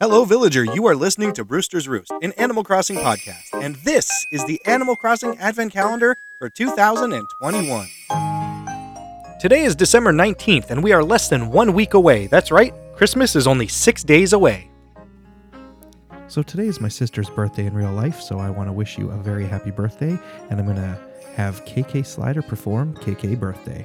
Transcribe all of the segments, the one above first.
Hello, villager. You are listening to Brewster's Roost, an Animal Crossing podcast, and this is the Animal Crossing Advent Calendar for 2021. Today is December 19th, and we are less than one week away. That's right, Christmas is only six days away. So today is my sister's birthday in real life, so I want to wish you a very happy birthday, and I'm going to have KK Slider perform KK Birthday.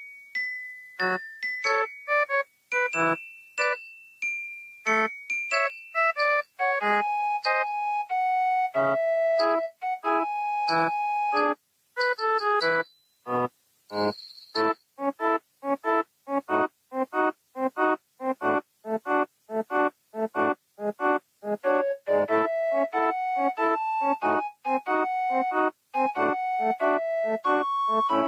Uh... Uh-huh.